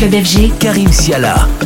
Club FG, Karim Siala.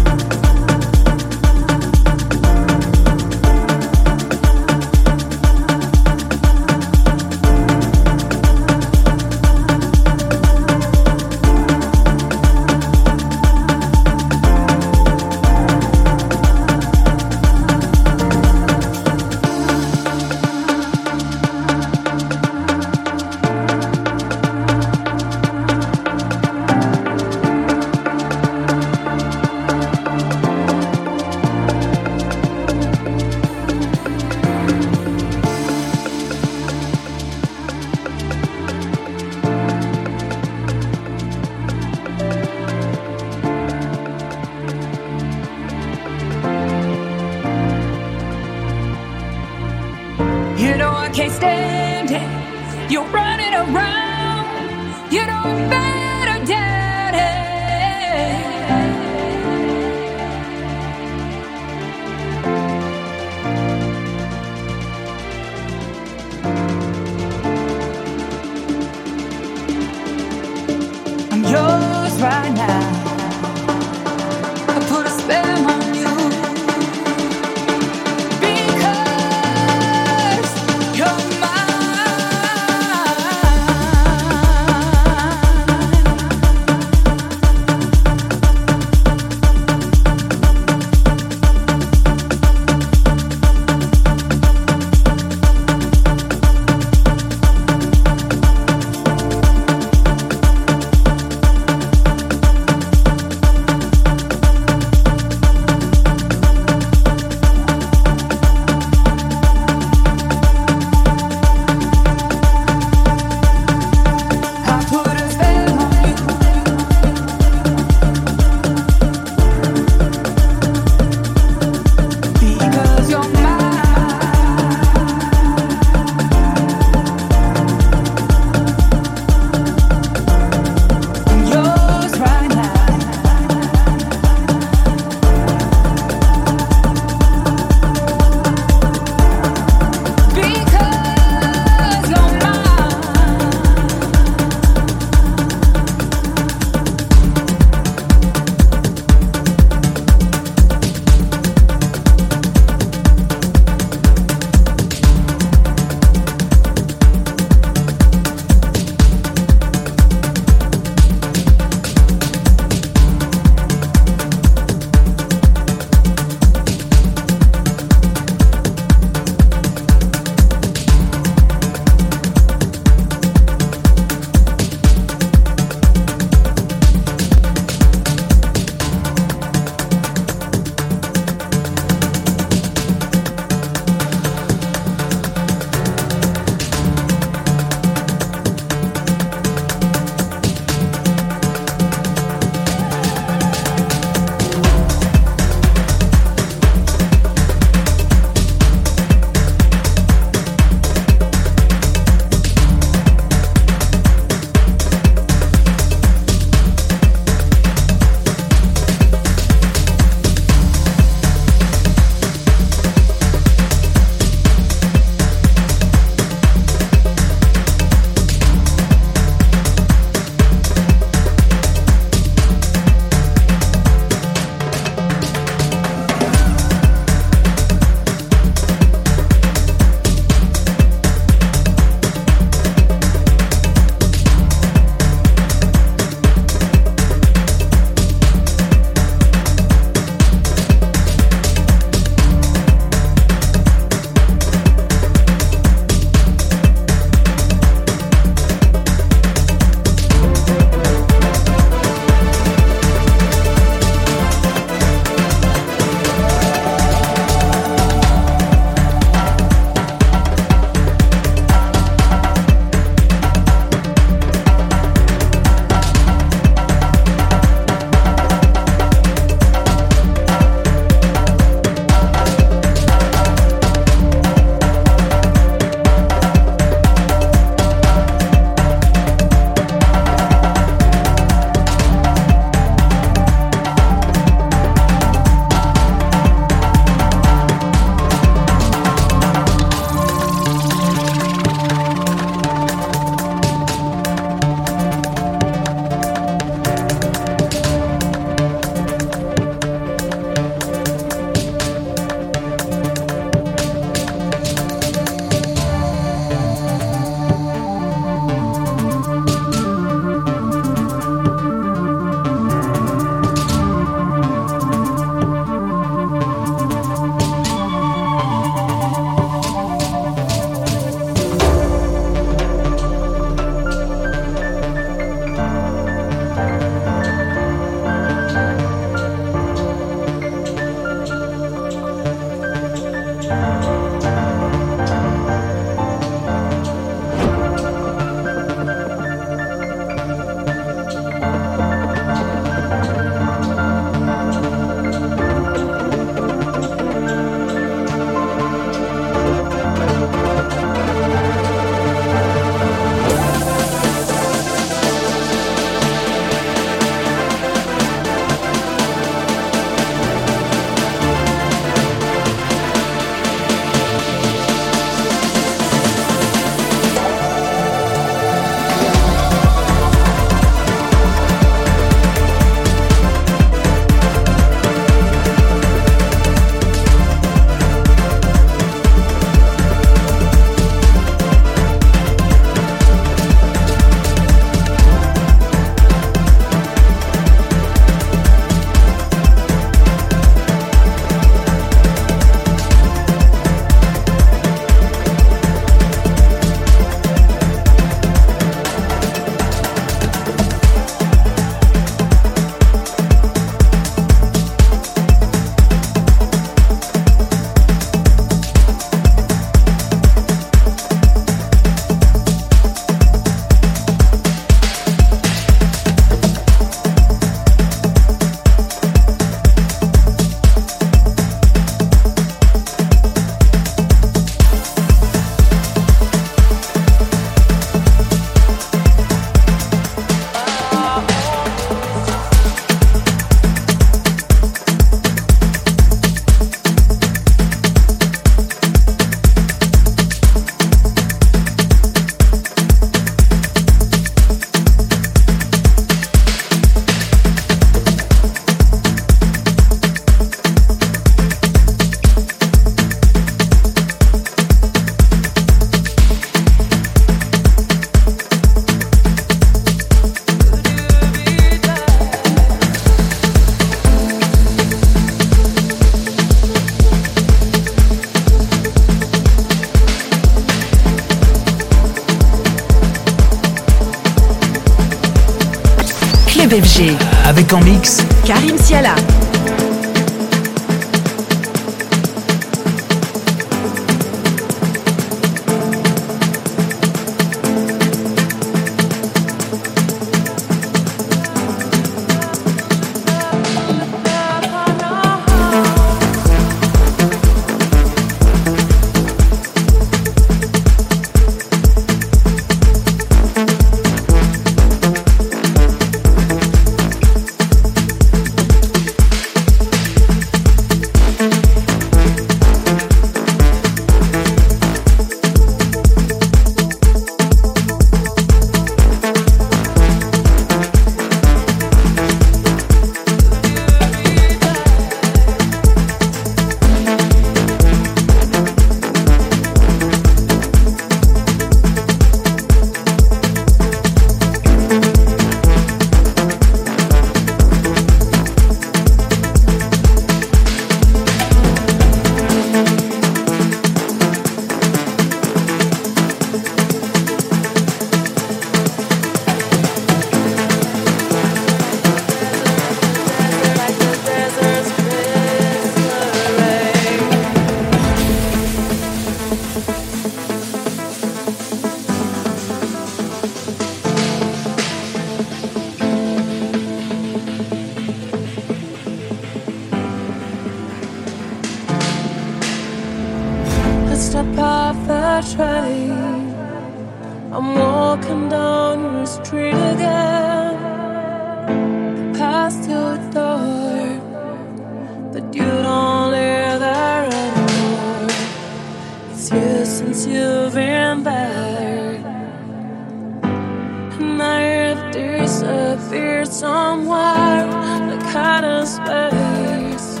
my if disappeared somewhere like kind of space.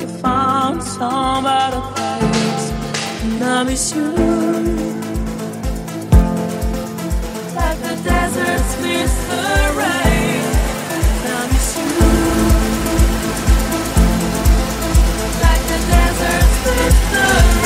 You found some other place, and I miss you. Like the deserts miss the rain, I miss you. Like the deserts miss the rain.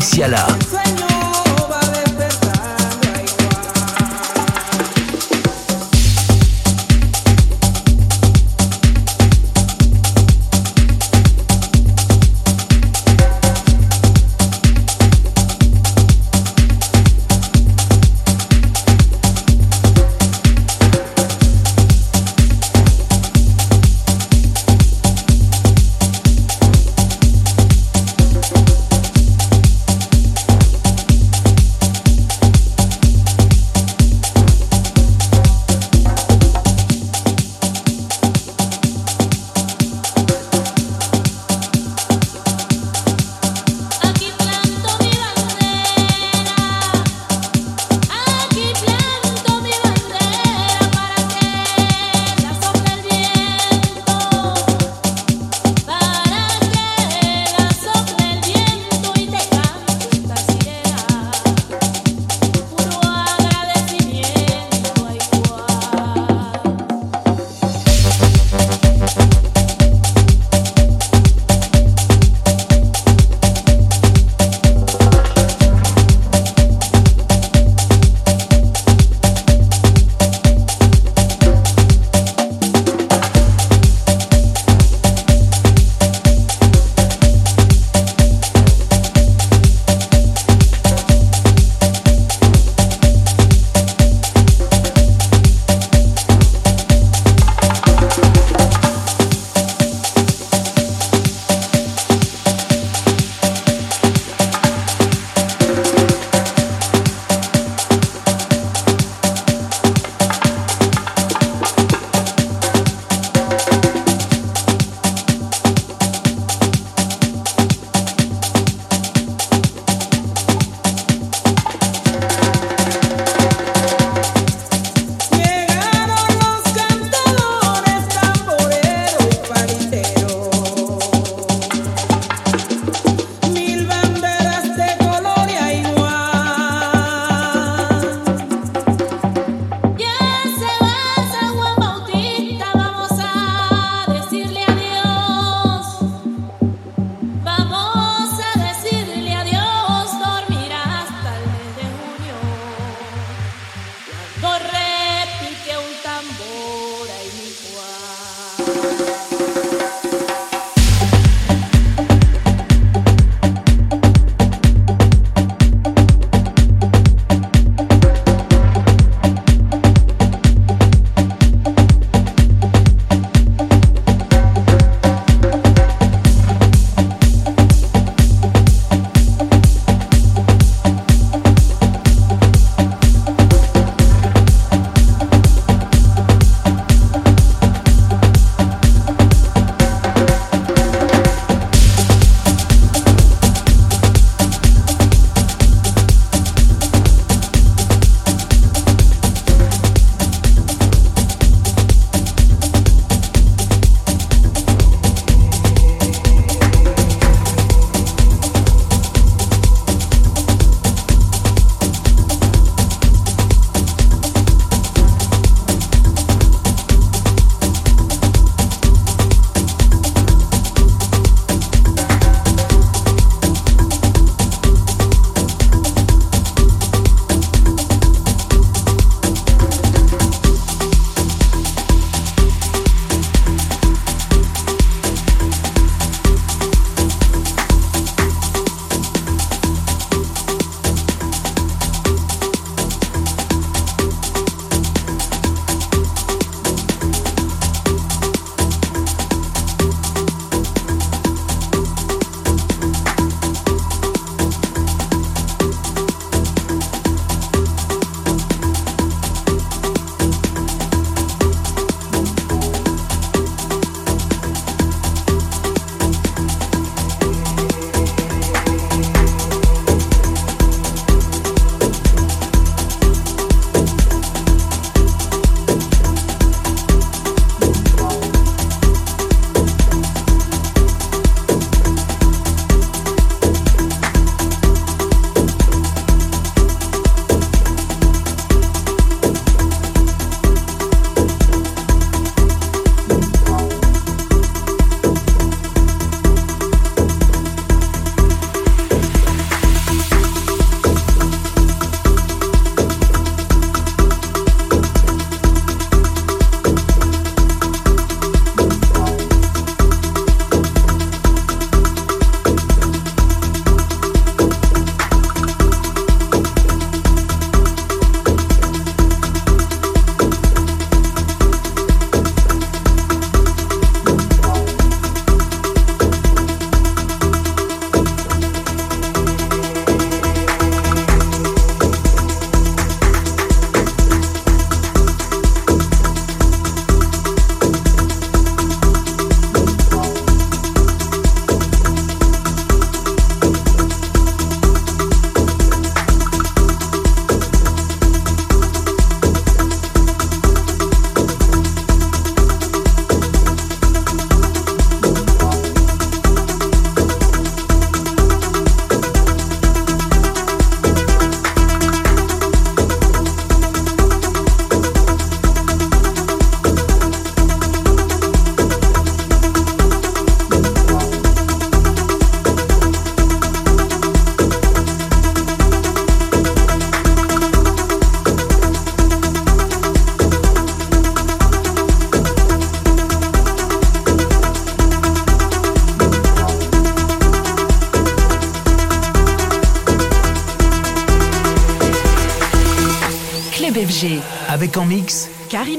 Siala.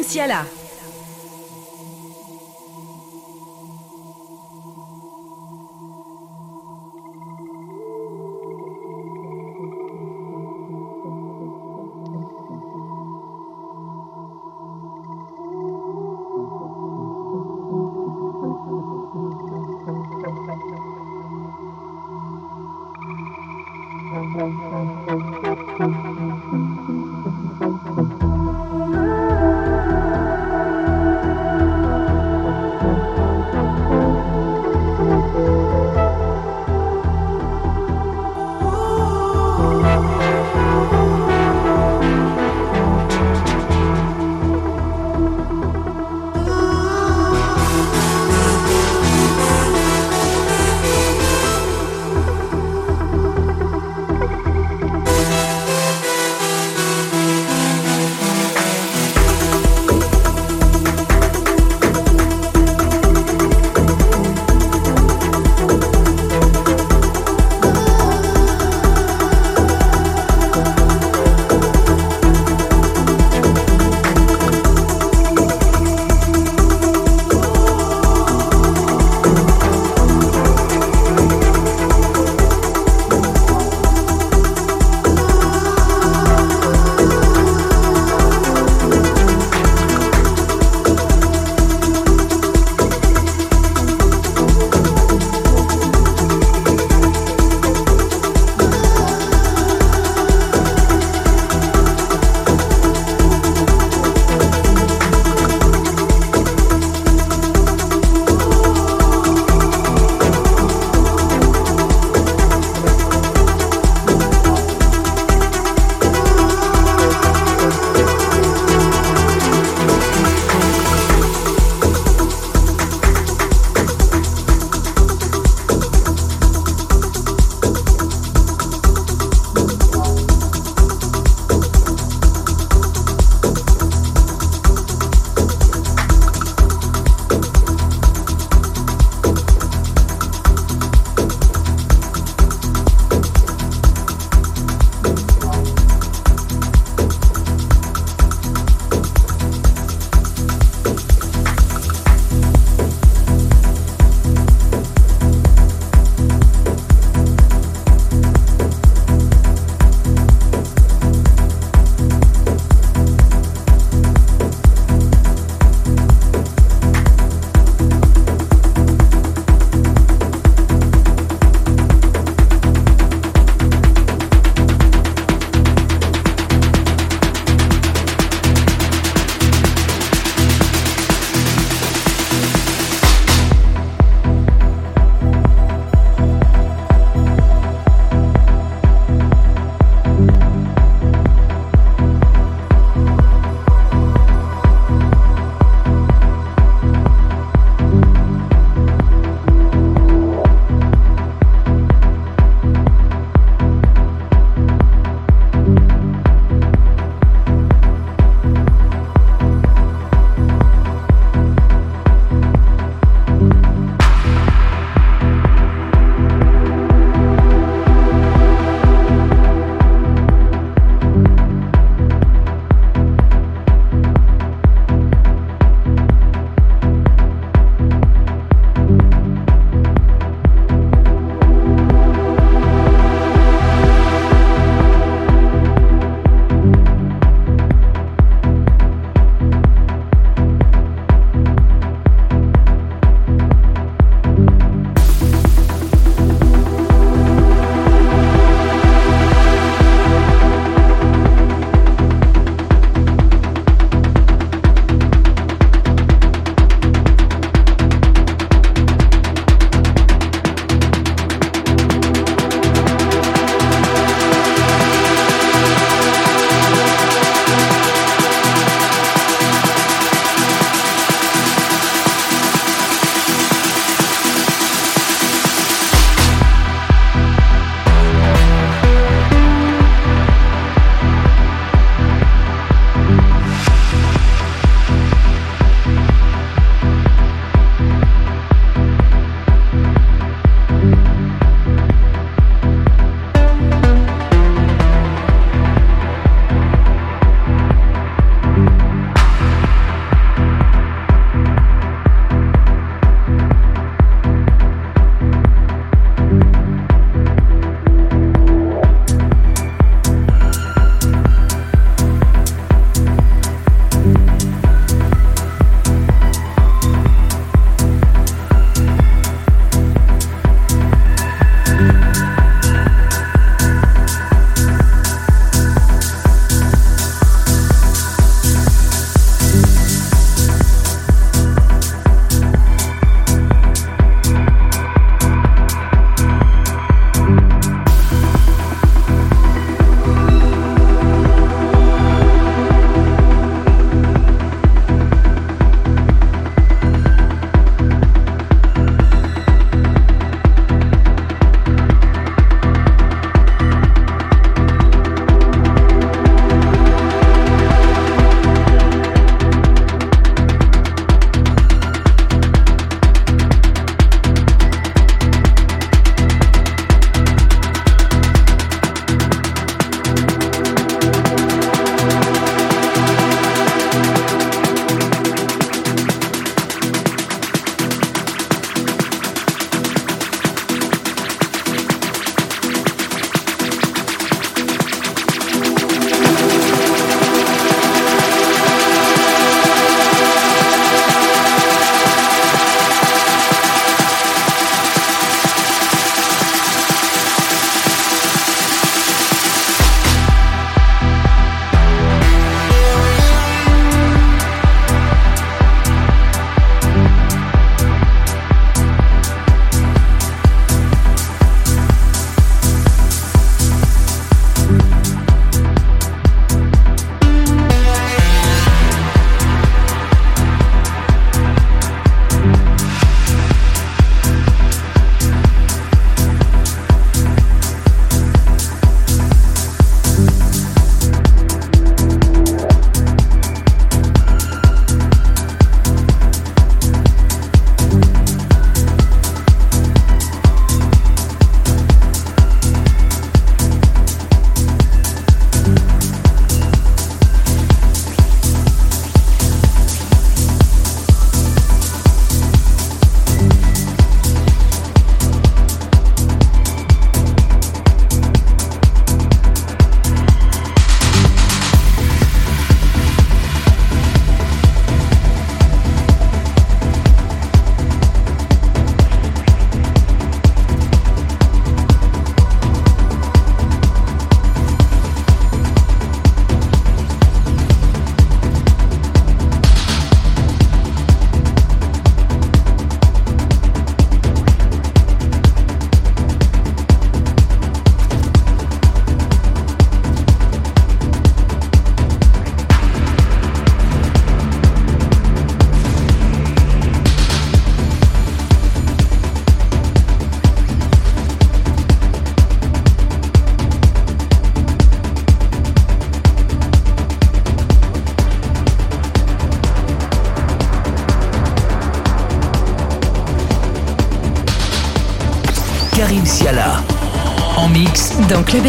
Insiala.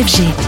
FG.